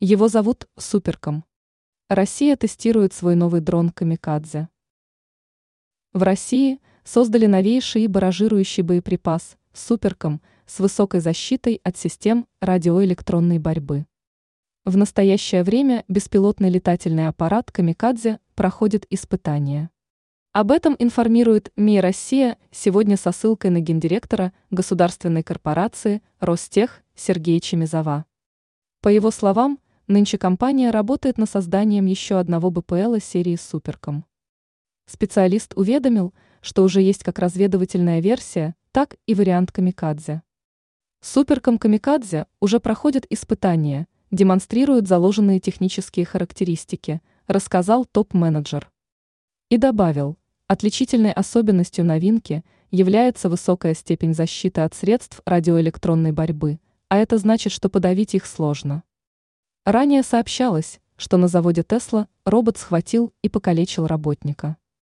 Его зовут Суперком. Россия тестирует свой новый дрон «Камикадзе». В России создали новейший баражирующий боеприпас «Суперком» с высокой защитой от систем радиоэлектронной борьбы. В настоящее время беспилотный летательный аппарат «Камикадзе» проходит испытания. Об этом информирует МИ «Россия» сегодня со ссылкой на гендиректора государственной корпорации «Ростех» Сергея Чемизова. По его словам, Нынче компания работает над созданием еще одного БПЛа серии «Суперком». Специалист уведомил, что уже есть как разведывательная версия, так и вариант «Камикадзе». «Суперком Камикадзе» уже проходит испытания, демонстрируют заложенные технические характеристики, рассказал топ-менеджер. И добавил, отличительной особенностью новинки является высокая степень защиты от средств радиоэлектронной борьбы, а это значит, что подавить их сложно. Ранее сообщалось, что на заводе Тесла робот схватил и покалечил работника.